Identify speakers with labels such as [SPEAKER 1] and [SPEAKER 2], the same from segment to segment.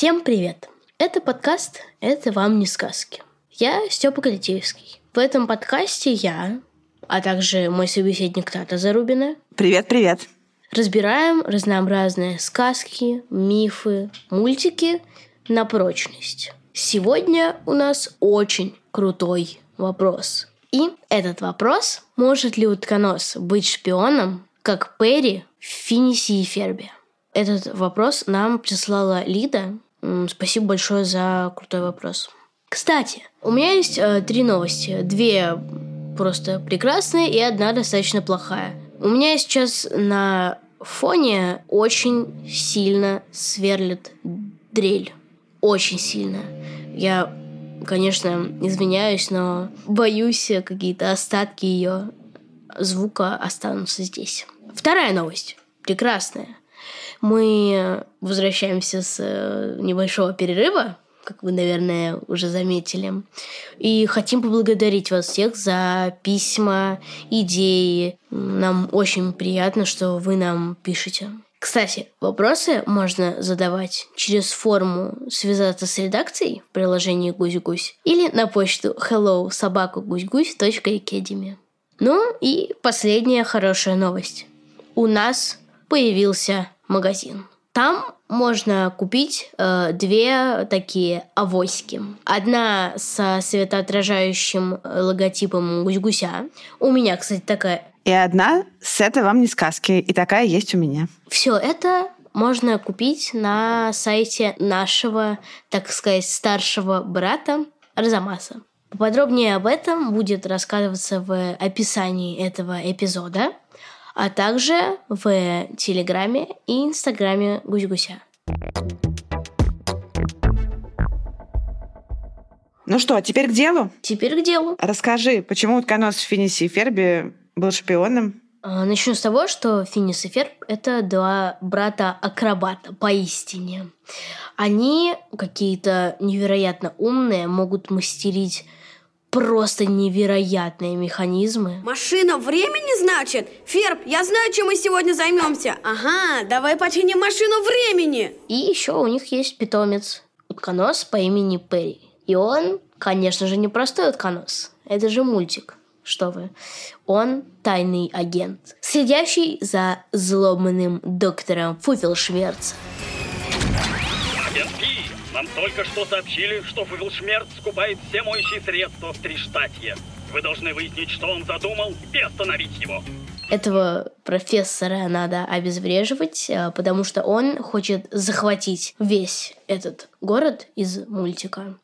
[SPEAKER 1] Всем привет! Это подкаст «Это вам не сказки». Я Степа Галитеевский. В этом подкасте я, а также мой собеседник Тата Зарубина,
[SPEAKER 2] Привет, привет.
[SPEAKER 1] разбираем разнообразные сказки, мифы, мультики на прочность. Сегодня у нас очень крутой вопрос. И этот вопрос, может ли утконос быть шпионом, как Перри в Финисе и Фербе? Этот вопрос нам прислала Лида. Спасибо большое за крутой вопрос. Кстати, у меня есть э, три новости. Две просто прекрасные и одна достаточно плохая. У меня сейчас на фоне очень сильно сверлит дрель. Очень сильно. Я, конечно, извиняюсь, но боюсь, э, какие-то остатки ее звука останутся здесь. Вторая новость. Прекрасная. Мы возвращаемся с э, небольшого перерыва, как вы, наверное, уже заметили. И хотим поблагодарить вас всех за письма, идеи. Нам очень приятно, что вы нам пишете. Кстати, вопросы можно задавать через форму связаться с редакцией в приложении «Гусь-гусь» или на почту hello Ну и последняя хорошая новость. У нас появился магазин. Там можно купить э, две такие авоськи. Одна со светоотражающим э, логотипом гусь-гуся. У меня, кстати, такая.
[SPEAKER 2] И одна с «Это вам не сказки», и такая есть у меня.
[SPEAKER 1] Все это можно купить на сайте нашего, так сказать, старшего брата Арзамаса. Поподробнее об этом будет рассказываться в описании этого эпизода, а также в Телеграме и Инстаграме Гусь-Гуся.
[SPEAKER 2] Ну что, а теперь к делу.
[SPEAKER 1] Теперь к делу.
[SPEAKER 2] Расскажи, почему утконос в Финисе и Ферби был шпионом?
[SPEAKER 1] А, Начну с того, что Финис и Ферб – это два брата-акробата, поистине. Они какие-то невероятно умные, могут мастерить просто невероятные механизмы.
[SPEAKER 3] Машина времени, значит? Ферб, я знаю, чем мы сегодня займемся. Ага, давай починим машину времени.
[SPEAKER 1] И еще у них есть питомец – утконос по имени Перри. И он, конечно же, не простой утконос. Это же мультик. Что вы. Он тайный агент, следящий за злобным доктором Фуфелшверц.
[SPEAKER 4] Нам только что сообщили, что Фуфелшмерц скупает все моющие средства в Триштатье. Вы должны выяснить, что он задумал, и остановить его.
[SPEAKER 1] Этого профессора надо обезвреживать, а, потому что он хочет захватить весь этот город из мультика,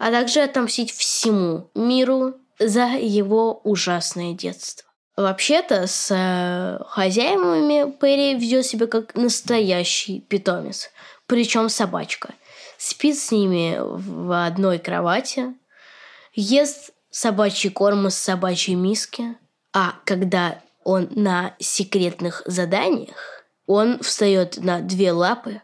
[SPEAKER 1] а также отомстить всему миру за его ужасное детство. Вообще-то с э, хозяевами Перри ведет себя как настоящий питомец, причем собачка. Спит с ними в одной кровати, ест собачий корм из собачьей миски, а когда он на секретных заданиях, он встает на две лапы,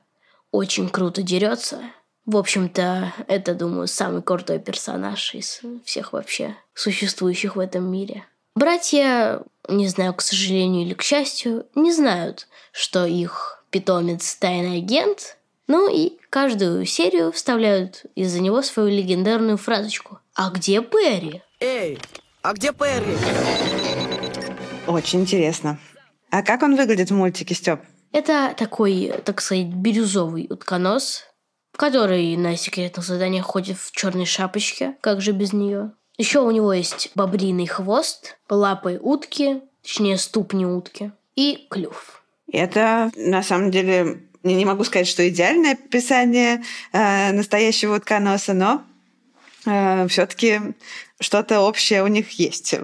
[SPEAKER 1] очень круто дерется. В общем-то, это, думаю, самый крутой персонаж из всех вообще существующих в этом мире. Братья, не знаю, к сожалению или к счастью, не знают, что их питомец тайный агент, ну и каждую серию вставляют из-за него свою легендарную фразочку. А где Перри?
[SPEAKER 5] Эй, а где Перри?
[SPEAKER 2] Очень интересно. А как он выглядит в мультике, Степ?
[SPEAKER 1] Это такой, так сказать, бирюзовый утконос, который на секретных заданиях ходит в черной шапочке, как же без нее. Еще у него есть бобриный хвост, лапы утки, точнее ступни утки, и клюв.
[SPEAKER 2] Это, на самом деле, не могу сказать, что идеальное описание э, настоящего утконоса, но все-таки что-то общее у них есть.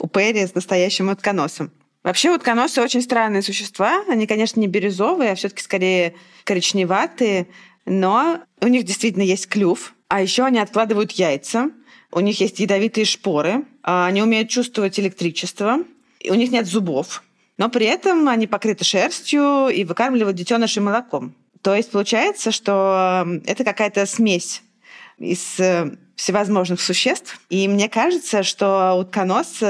[SPEAKER 2] У Перри с настоящим утконосом. Вообще утконосы очень странные существа. Они, конечно, не бирюзовые, а все-таки скорее коричневатые. Но у них действительно есть клюв, а еще они откладывают яйца, у них есть ядовитые шпоры, а они умеют чувствовать электричество, и у них нет зубов, но при этом они покрыты шерстью и выкармливают детенышей молоком. То есть получается, что это какая-то смесь из э, всевозможных существ. И мне кажется, что утконос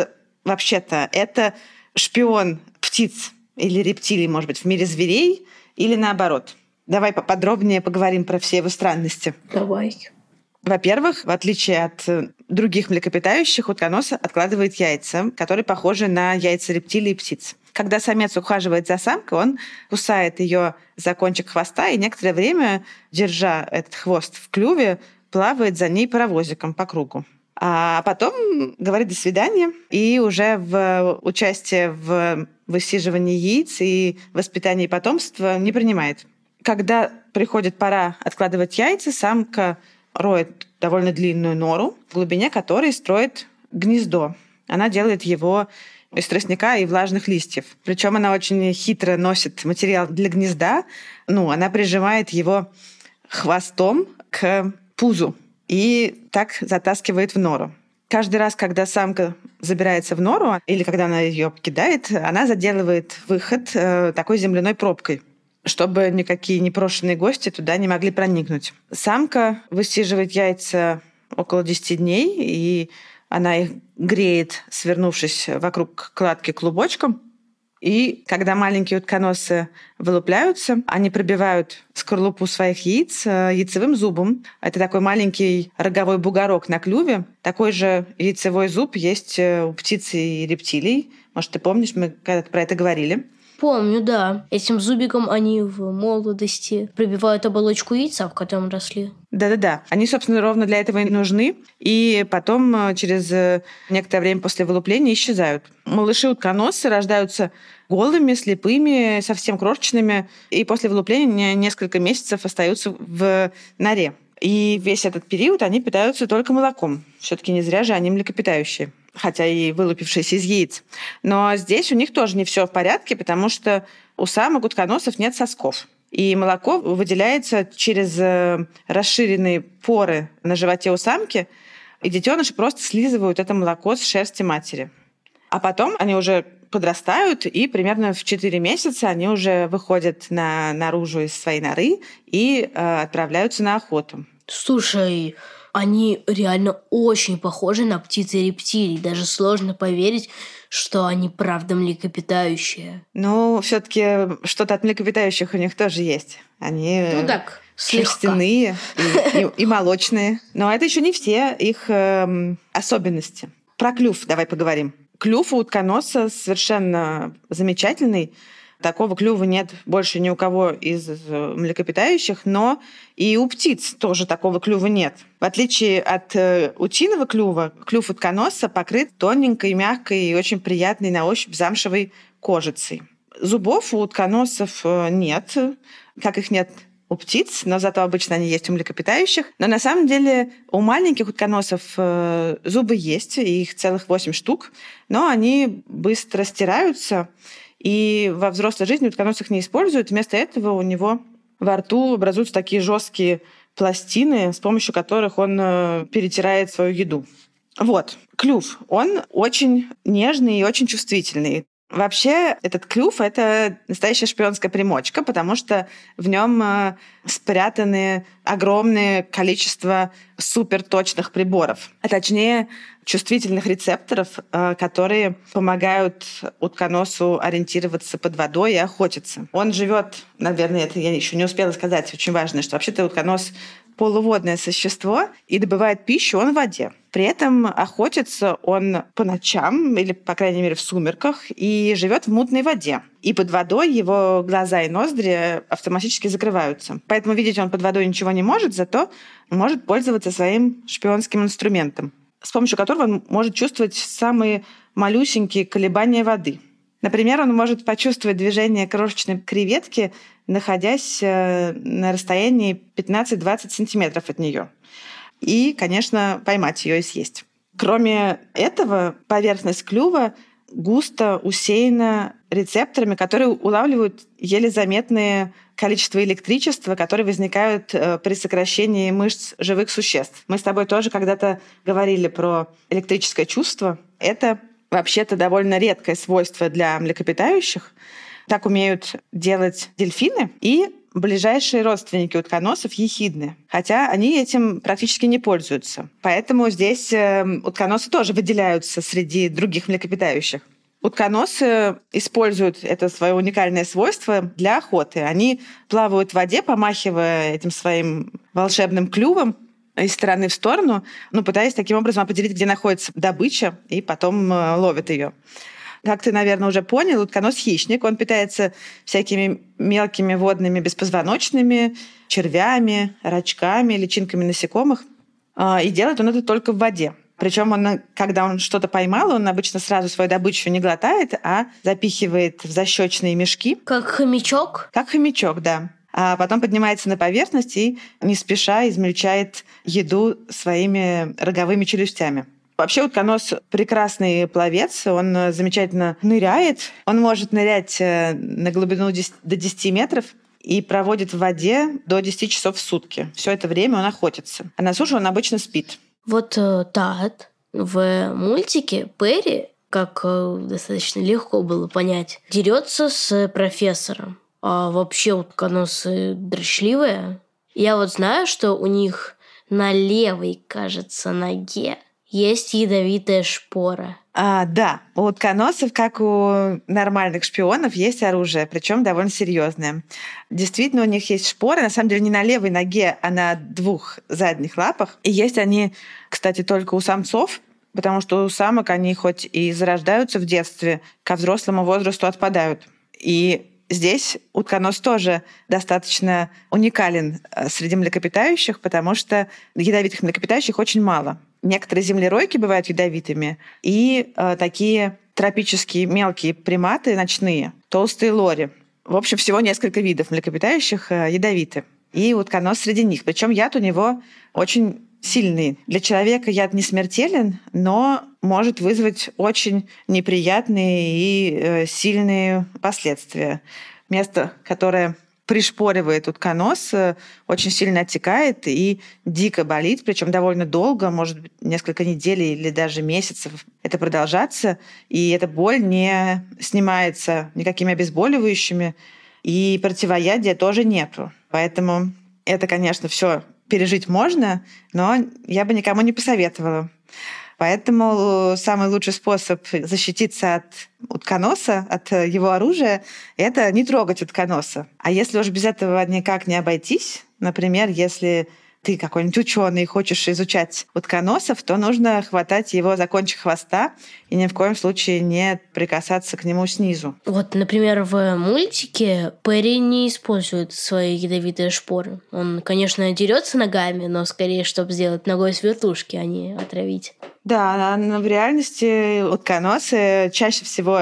[SPEAKER 2] вообще-то это шпион птиц или рептилий, может быть, в мире зверей, или наоборот. Давай поподробнее поговорим про все его странности.
[SPEAKER 1] Давай.
[SPEAKER 2] Во-первых, в отличие от э, других млекопитающих, утконос откладывает яйца, которые похожи на яйца рептилий и птиц. Когда самец ухаживает за самкой, он кусает ее за кончик хвоста и некоторое время, держа этот хвост в клюве, плавает за ней паровозиком по кругу. А потом говорит «до свидания» и уже в участие в высиживании яиц и воспитании потомства не принимает. Когда приходит пора откладывать яйца, самка роет довольно длинную нору, в глубине которой строит гнездо. Она делает его из тростника и влажных листьев. Причем она очень хитро носит материал для гнезда. Ну, она прижимает его хвостом к пузу и так затаскивает в нору. Каждый раз, когда самка забирается в нору, или когда она ее покидает, она заделывает выход э, такой земляной пробкой чтобы никакие непрошенные гости туда не могли проникнуть. Самка высиживает яйца около 10 дней, и она их греет, свернувшись вокруг кладки клубочком. И когда маленькие утконосы вылупляются, они пробивают скорлупу своих яиц э, яйцевым зубом. Это такой маленький роговой бугорок на клюве. Такой же яйцевой зуб есть э, у птиц и рептилий. Может, ты помнишь, мы когда-то про это говорили.
[SPEAKER 1] Помню, да. Этим зубиком они в молодости пробивают оболочку яйца, в котором росли.
[SPEAKER 2] Да-да-да. Они, собственно, ровно для этого и нужны. И потом э, через э, некоторое время после вылупления исчезают. Малыши утконосы рождаются голыми, слепыми, совсем крошечными. И после вылупления несколько месяцев остаются в норе. И весь этот период они питаются только молоком. Все-таки не зря же они млекопитающие хотя и вылупившиеся из яиц. Но здесь у них тоже не все в порядке, потому что у самок утконосов нет сосков. И молоко выделяется через э, расширенные поры на животе у самки, и детеныши просто слизывают это молоко с шерсти матери. А потом они уже подрастают, и примерно в 4 месяца они уже выходят на, наружу из своей норы и э, отправляются на охоту.
[SPEAKER 1] Слушай, они реально очень похожи на птиц и рептилий. Даже сложно поверить, что они правда млекопитающие.
[SPEAKER 2] Ну, все-таки что-то от млекопитающих у них тоже есть. Они
[SPEAKER 1] ну, так,
[SPEAKER 2] шерстяные и, и, и молочные. Но это еще не все их э, особенности. Про клюв давай поговорим. Клюв у утконоса совершенно замечательный. Такого клюва нет больше ни у кого из э, млекопитающих, но и у птиц тоже такого клюва нет. В отличие от э, утиного клюва, клюв утконоса покрыт тоненькой, мягкой и очень приятной на ощупь замшевой кожицей. Зубов у утконосов э, нет, как их нет у птиц, но зато обычно они есть у млекопитающих. Но на самом деле у маленьких утконосов зубы есть, их целых 8 штук, но они быстро стираются, и во взрослой жизни утконос их не использует. Вместо этого у него во рту образуются такие жесткие пластины, с помощью которых он э, перетирает свою еду. Вот, клюв. Он очень нежный и очень чувствительный. Вообще, этот клюв — это настоящая шпионская примочка, потому что в нем э, спрятаны огромное количество суперточных приборов, а точнее чувствительных рецепторов, э, которые помогают утконосу ориентироваться под водой и охотиться. Он живет, наверное, это я еще не успела сказать, очень важно, что вообще-то утконос полуводное существо и добывает пищу он в воде. При этом охотится он по ночам, или, по крайней мере, в сумерках, и живет в мутной воде. И под водой его глаза и ноздри автоматически закрываются. Поэтому видеть он под водой ничего не может, зато может пользоваться своим шпионским инструментом, с помощью которого он может чувствовать самые малюсенькие колебания воды. Например, он может почувствовать движение крошечной креветки находясь э, на расстоянии 15-20 сантиметров от нее. И, конечно, поймать ее и съесть. Кроме этого, поверхность клюва густо усеяно рецепторами, которые улавливают еле заметные количество электричества, которые возникают э, при сокращении мышц живых существ. Мы с тобой тоже когда-то говорили про электрическое чувство. Это вообще-то довольно редкое свойство для млекопитающих. Так умеют делать дельфины и ближайшие родственники утконосов ехидны, хотя они этим практически не пользуются. Поэтому здесь э, утконосы тоже выделяются среди других млекопитающих. Утконосы используют это свое уникальное свойство для охоты. Они плавают в воде, помахивая этим своим волшебным клювом из стороны в сторону, ну, пытаясь таким образом определить, где находится добыча, и потом э, ловят ее. Как ты, наверное, уже понял, утконос хищник. Он питается всякими мелкими водными беспозвоночными, червями, рачками, личинками насекомых. А, и делает он это только в воде. Причем он, когда он что-то поймал, он обычно сразу свою добычу не глотает, а запихивает в защечные мешки.
[SPEAKER 1] Как хомячок?
[SPEAKER 2] Как хомячок, да. А потом поднимается на поверхность и не спеша измельчает еду своими роговыми челюстями. Вообще утконос прекрасный пловец, он замечательно ныряет. Он может нырять э, на глубину до 10 метров и проводит в воде до 10 часов в сутки. Все это время он охотится. А на суше он обычно спит.
[SPEAKER 1] Вот э, Тат в мультике Перри, как э, достаточно легко было понять, дерется с профессором. А вообще утконосы дрочливые. Я вот знаю, что у них на левой, кажется, ноге есть ядовитая шпора.
[SPEAKER 2] А, да, у утконосов, как у нормальных шпионов, есть оружие, причем довольно серьезное. Действительно, у них есть шпоры, на самом деле не на левой ноге, а на двух задних лапах. И есть они, кстати, только у самцов, потому что у самок они хоть и зарождаются в детстве, ко взрослому возрасту отпадают. И здесь утконос тоже достаточно уникален э, среди млекопитающих, потому что ядовитых млекопитающих очень мало. Некоторые землеройки бывают ядовитыми, и э, такие тропические мелкие приматы ночные, толстые лори. В общем, всего несколько видов млекопитающих э, ядовиты. И утконос среди них. Причем яд у него очень сильный. Для человека яд не смертелен, но может вызвать очень неприятные и э, сильные последствия. Место, которое пришпоривает утконос, э, очень сильно оттекает и дико болит, причем довольно долго, может быть, несколько недель или даже месяцев это продолжаться, и эта боль не снимается никакими обезболивающими, и противоядия тоже нету. Поэтому это, конечно, все пережить можно, но я бы никому не посоветовала. Поэтому э, самый лучший способ защититься от утконоса, от э, его оружия, это не трогать утконоса. А если уж без этого никак не обойтись, например, если ты какой-нибудь ученый и хочешь изучать утконосов, то нужно хватать его за кончик хвоста и ни в коем случае не прикасаться к нему снизу.
[SPEAKER 1] Вот, например, в мультике Перри не использует свои ядовитые шпоры. Он, конечно, дерется ногами, но скорее, чтобы сделать ногой с вертушки, а не отравить.
[SPEAKER 2] Да, но в реальности утконосы чаще всего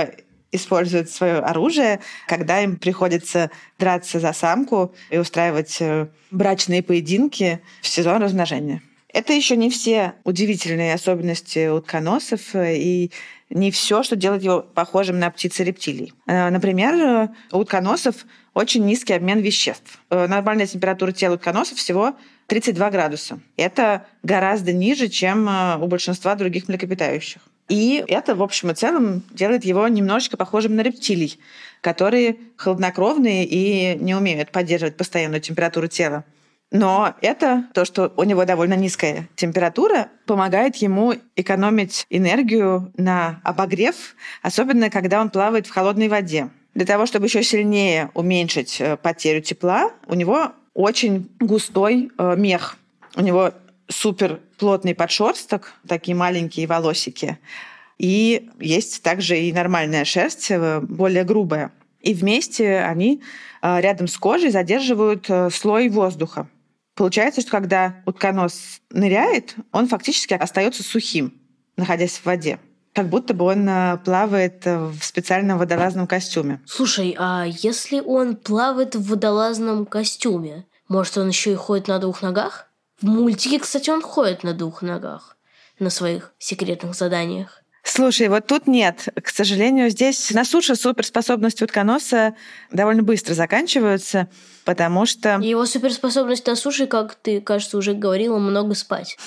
[SPEAKER 2] используют свое оружие, когда им приходится драться за самку и устраивать э, брачные поединки в сезон размножения. Это еще не все удивительные особенности утконосов э, и не все, что делает его похожим на птицы рептилий. Э, например, у утконосов очень низкий обмен веществ. Нормальная температура тела утконосов всего 32 градуса. Это гораздо ниже, чем у большинства других млекопитающих. И это, в общем и целом, делает его немножечко похожим на рептилий, которые холоднокровные и не умеют поддерживать постоянную температуру тела. Но это, то, что у него довольно низкая температура, помогает ему экономить энергию на обогрев, особенно когда он плавает в холодной воде. Для того, чтобы еще сильнее уменьшить э, потерю тепла, у него очень густой э, мех. У него супер плотный подшерсток, такие маленькие волосики. И есть также и нормальная шерсть, э, более грубая. И вместе они э, рядом с кожей задерживают э, слой воздуха. Получается, что когда утконос ныряет, он фактически остается сухим, находясь в воде. Как будто бы он плавает в специальном водолазном костюме.
[SPEAKER 1] Слушай, а если он плавает в водолазном костюме, может, он еще и ходит на двух ногах? В мультике, кстати, он ходит на двух ногах на своих секретных заданиях.
[SPEAKER 2] Слушай, вот тут нет. К сожалению, здесь на суше суперспособности утконоса довольно быстро заканчиваются, потому что...
[SPEAKER 1] Его суперспособность на суше, как ты, кажется, уже говорила, много спать.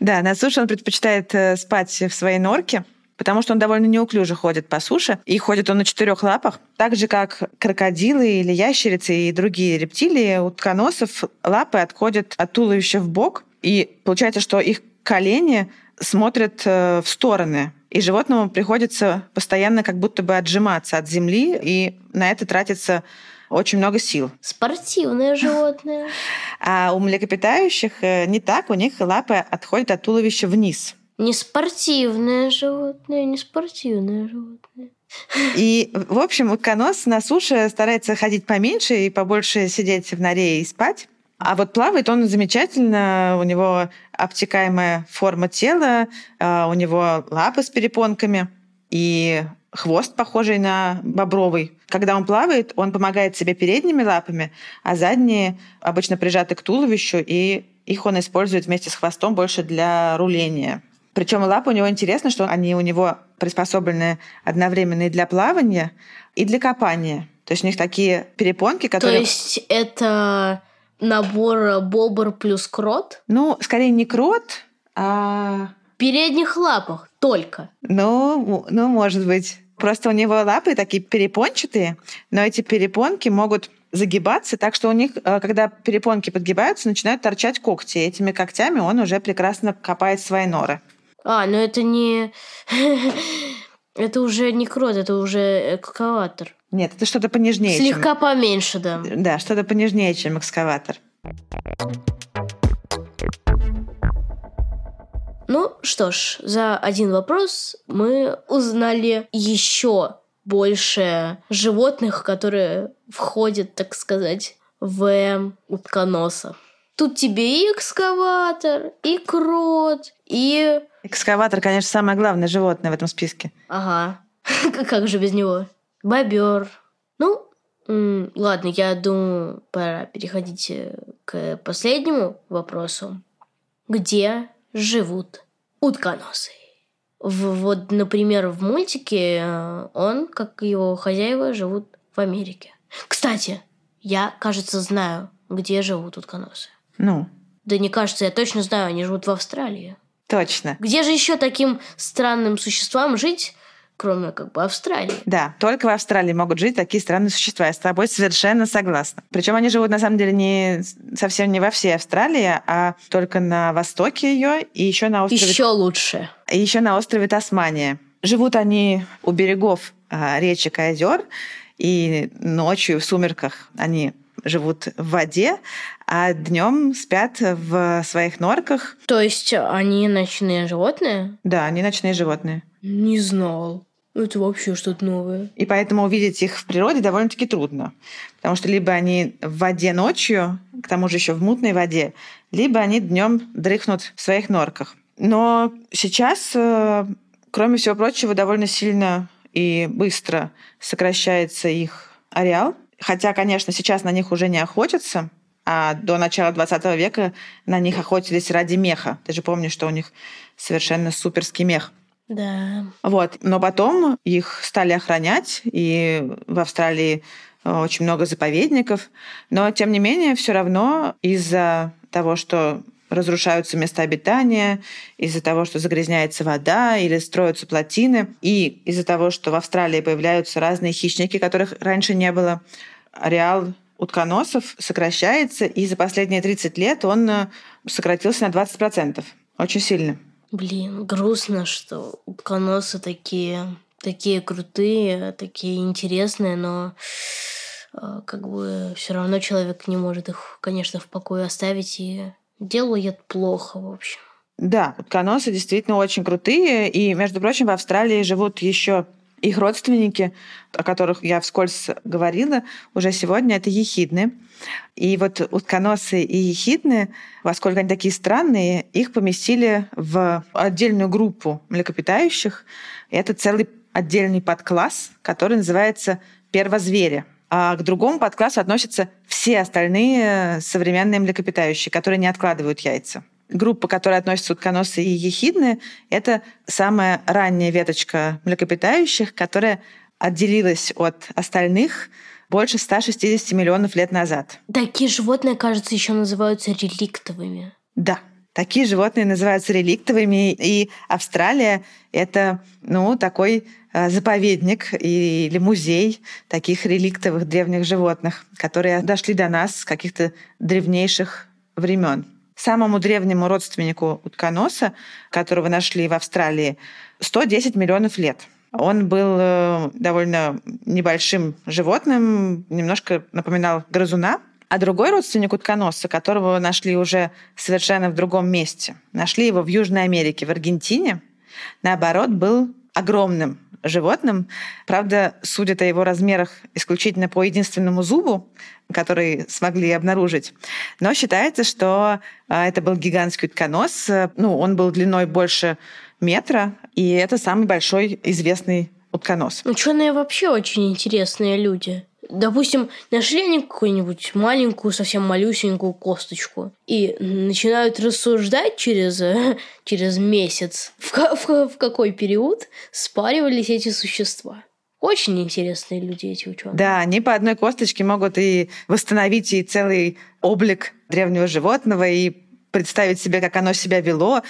[SPEAKER 2] Да, на суше он предпочитает э, спать в своей норке, потому что он довольно неуклюже ходит по суше, и ходит он на четырех лапах. Так же, как крокодилы или ящерицы и другие рептилии, у тканосов лапы отходят от туловища в бок, и получается, что их колени смотрят э, в стороны. И животному приходится постоянно как будто бы отжиматься от земли, и на это тратится очень много сил.
[SPEAKER 1] Спортивное животное.
[SPEAKER 2] А у млекопитающих э, не так, у них лапы отходят от туловища вниз.
[SPEAKER 1] Не спортивное животное, не спортивное животное.
[SPEAKER 2] И, в общем, утконос на суше старается ходить поменьше и побольше сидеть в норе и спать. А вот плавает он замечательно, у него обтекаемая форма тела, а, у него лапы с перепонками и хвост, похожий на бобровый. Когда он плавает, он помогает себе передними лапами, а задние обычно прижаты к туловищу, и их он использует вместе с хвостом больше для руления. Причем лапы у него интересно, что они у него приспособлены одновременно и для плавания, и для копания. То есть у них такие перепонки, которые...
[SPEAKER 1] То есть это набор бобр плюс крот?
[SPEAKER 2] Ну, скорее не крот, а...
[SPEAKER 1] В передних лапах только.
[SPEAKER 2] Ну, ну, может быть. Просто у него лапы такие перепончатые, но эти перепонки могут загибаться, так что у них, э, когда перепонки подгибаются, начинают торчать когти. И этими когтями он уже прекрасно копает свои норы.
[SPEAKER 1] А, но это не... Это уже не крот, это уже экскаватор.
[SPEAKER 2] Нет, это что-то понежнее.
[SPEAKER 1] Слегка
[SPEAKER 2] чем...
[SPEAKER 1] поменьше, да.
[SPEAKER 2] Да, что-то понежнее, чем экскаватор.
[SPEAKER 1] Ну что ж, за один вопрос мы узнали еще больше животных, которые входят, так сказать, в утконоса. Тут тебе и экскаватор, и крот, и...
[SPEAKER 2] Экскаватор, конечно, самое главное животное в этом списке.
[SPEAKER 1] Ага. Как же без него? Бобер. Ну, ладно, я думаю, пора переходить э, к последнему вопросу. Где живут утконосы? Вот, например, в мультике э, он, как его хозяева, живут в Америке. Кстати, я, кажется, знаю, где живут утконосы.
[SPEAKER 2] Ну?
[SPEAKER 1] Да не кажется, я точно знаю, они живут в Австралии.
[SPEAKER 2] Точно.
[SPEAKER 1] Где же еще таким странным существам жить, кроме как бы Австралии?
[SPEAKER 2] Да, только в Австралии могут жить такие странные существа. Я с тобой совершенно согласна. Причем они живут на самом деле не совсем не во всей Австралии, а только на востоке ее и еще на острове.
[SPEAKER 1] Еще лучше.
[SPEAKER 2] И еще на острове Тасмания. Живут они у берегов а, речек и озер, и ночью в сумерках они живут в воде, а днем спят в своих норках.
[SPEAKER 1] То есть они ночные животные?
[SPEAKER 2] Да, они ночные животные.
[SPEAKER 1] Не знал. Это вообще что-то новое.
[SPEAKER 2] И поэтому увидеть их в природе довольно-таки трудно. Потому что либо они в воде ночью, к тому же еще в мутной воде, либо они днем дрыхнут в своих норках. Но сейчас, э, кроме всего прочего, довольно сильно и быстро сокращается их ареал. Хотя, конечно, сейчас на них уже не охотятся, а до начала 20 века на них охотились ради меха. Ты же помнишь, что у них совершенно суперский мех.
[SPEAKER 1] Да.
[SPEAKER 2] Вот. Но потом их стали охранять, и в Австралии э, очень много заповедников. Но, тем не менее, все равно из-за того, что разрушаются места обитания, из-за того, что загрязняется вода или строятся плотины, и из-за того, что в Австралии появляются разные хищники, которых раньше не было, ареал утконосов сокращается, и за последние 30 лет он э, сократился на 20%. Очень сильно.
[SPEAKER 1] Блин, грустно, что утконосы такие, такие крутые, такие интересные, но э, как бы все равно человек не может их, конечно, в покое оставить и делает плохо, в общем.
[SPEAKER 2] Да, утконосы действительно очень крутые, и, между прочим, в Австралии живут еще их родственники, о которых я вскользь говорила уже сегодня, это ехидны. И вот утконосы и ехидны, поскольку они такие странные, их поместили в отдельную группу млекопитающих. Это целый отдельный подкласс, который называется первозвери. А к другому подклассу относятся все остальные современные млекопитающие, которые не откладывают яйца. группа, которая относится утконосы и ехидны, это самая ранняя веточка млекопитающих, которая отделилась от остальных больше 160 миллионов лет назад.
[SPEAKER 1] Такие животные, кажется, еще называются реликтовыми.
[SPEAKER 2] Да, такие животные называются реликтовыми, и Австралия — это ну, такой э, заповедник или музей таких реликтовых древних животных, которые дошли до нас с каких-то древнейших времен. Самому древнему родственнику утконоса, которого нашли в Австралии, 110 миллионов лет. Он был э, довольно небольшим животным, немножко напоминал грызуна. А другой родственник утконоса, которого нашли уже совершенно в другом месте, нашли его в Южной Америке, в Аргентине, наоборот, был огромным животным. Правда, судят о его размерах исключительно по единственному зубу, который смогли обнаружить. Но считается, что а, это был гигантский утконос. Ну, он был длиной больше метра, и это самый большой известный утконос.
[SPEAKER 1] Ученые вообще очень интересные люди. Допустим, нашли они какую-нибудь маленькую, совсем малюсенькую косточку и начинают рассуждать через, через месяц, в, в, в какой период спаривались эти существа. Очень интересные люди эти ученые.
[SPEAKER 2] Да, они по одной косточке могут и восстановить и целый облик древнего животного, и представить себе, как оно себя вело.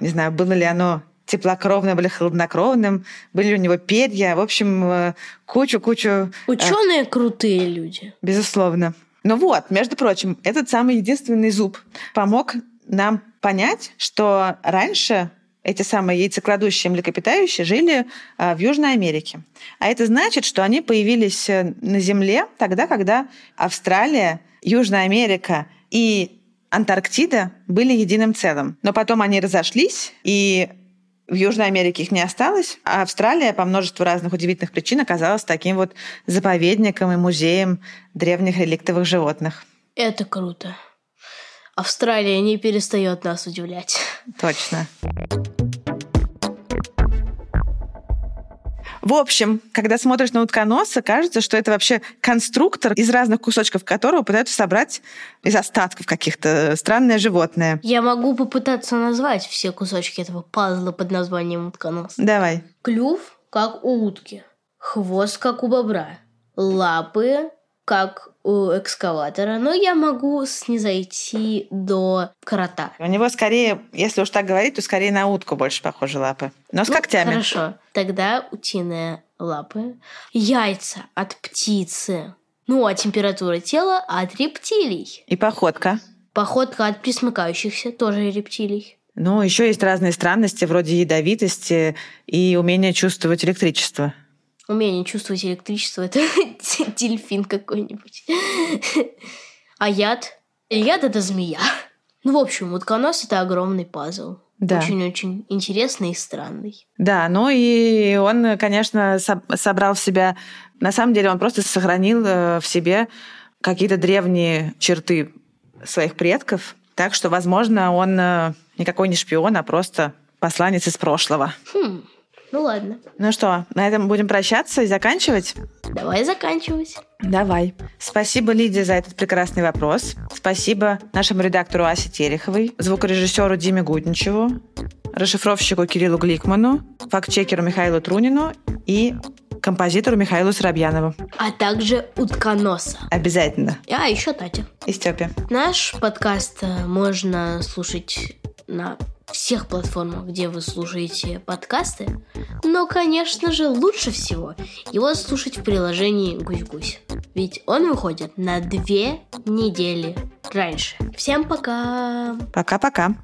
[SPEAKER 2] Не знаю, было ли оно теплокровным или хладнокровным, были у него перья, в общем, кучу-кучу... Э,
[SPEAKER 1] Ученые э, крутые люди.
[SPEAKER 2] Безусловно. Ну вот, между прочим, этот самый единственный зуб помог нам понять, что раньше эти самые яйцекладущие млекопитающие жили э, в Южной Америке. А это значит, что они появились э, на Земле тогда, когда Австралия, Южная Америка и Антарктида были единым целым. Но потом они разошлись, и в Южной Америке их не осталось, а Австралия по множеству разных удивительных причин оказалась таким вот заповедником и музеем древних реликтовых животных.
[SPEAKER 1] Это круто. Австралия не перестает нас удивлять.
[SPEAKER 2] Точно. В общем, когда смотришь на утконоса, кажется, что это вообще конструктор из разных кусочков которого пытаются собрать из остатков каких-то странное животное.
[SPEAKER 1] Я могу попытаться назвать все кусочки этого пазла под названием утконос.
[SPEAKER 2] Давай.
[SPEAKER 1] Клюв, как у утки. Хвост, как у бобра. Лапы, как у экскаватора, но я могу снизойти до крота.
[SPEAKER 2] У него скорее, если уж так говорить, то скорее на утку больше похожи лапы. Но с ну, когтями.
[SPEAKER 1] Хорошо. Тогда утиные лапы. Яйца от птицы. Ну, а температура тела от рептилий.
[SPEAKER 2] И походка.
[SPEAKER 1] Походка от присмыкающихся, тоже рептилий.
[SPEAKER 2] Ну, еще есть разные странности, вроде ядовитости и умения чувствовать электричество
[SPEAKER 1] умение чувствовать электричество, это дельфин какой-нибудь. А яд? Яд — это змея. Ну, в общем, утконос — это огромный пазл. Да. Очень-очень интересный и странный.
[SPEAKER 2] Да, ну и он, конечно, собрал в себя... На самом деле он просто сохранил э, в себе какие-то древние черты своих предков. Так что, возможно, он э, никакой не шпион, а просто посланец из прошлого.
[SPEAKER 1] Хм. Ну ладно.
[SPEAKER 2] Ну что, на этом будем прощаться и заканчивать?
[SPEAKER 1] Давай заканчивать.
[SPEAKER 2] Давай. Спасибо, Лидия, за этот прекрасный вопрос. Спасибо нашему редактору Асе Тереховой, звукорежиссеру Диме Гудничеву, расшифровщику Кириллу Гликману, фактчекеру Михаилу Трунину и композитору Михаилу Соробьянову.
[SPEAKER 1] А также утконоса.
[SPEAKER 2] Обязательно.
[SPEAKER 1] А, еще Татя.
[SPEAKER 2] И Степе.
[SPEAKER 1] Наш подкаст э, можно слушать на всех платформах, где вы слушаете подкасты. Но, конечно же, лучше всего его слушать в приложении «Гусь-гусь». Ведь он выходит на две недели раньше. Всем пока!
[SPEAKER 2] Пока-пока!